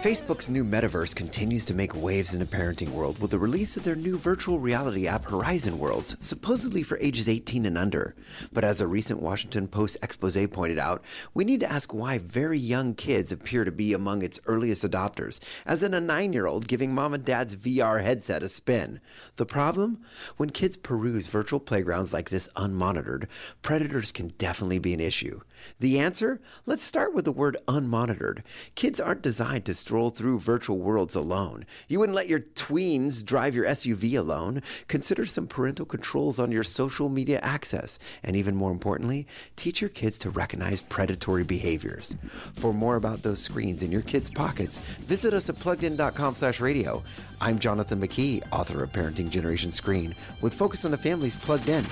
Facebook's new metaverse continues to make waves in the parenting world with the release of their new virtual reality app Horizon Worlds, supposedly for ages 18 and under. But as a recent Washington Post expose pointed out, we need to ask why very young kids appear to be among its earliest adopters, as in a nine year old giving mom and dad's VR headset a spin. The problem? When kids peruse virtual playgrounds like this unmonitored, predators can definitely be an issue. The answer? Let's start with the word unmonitored. Kids aren't designed to stroll through virtual worlds alone. You wouldn't let your tweens drive your SUV alone. Consider some parental controls on your social media access. And even more importantly, teach your kids to recognize predatory behaviors. For more about those screens in your kids' pockets, visit us at pluggedin.com slash radio. I'm Jonathan McKee, author of Parenting Generation Screen, with Focus on the Family's Plugged In.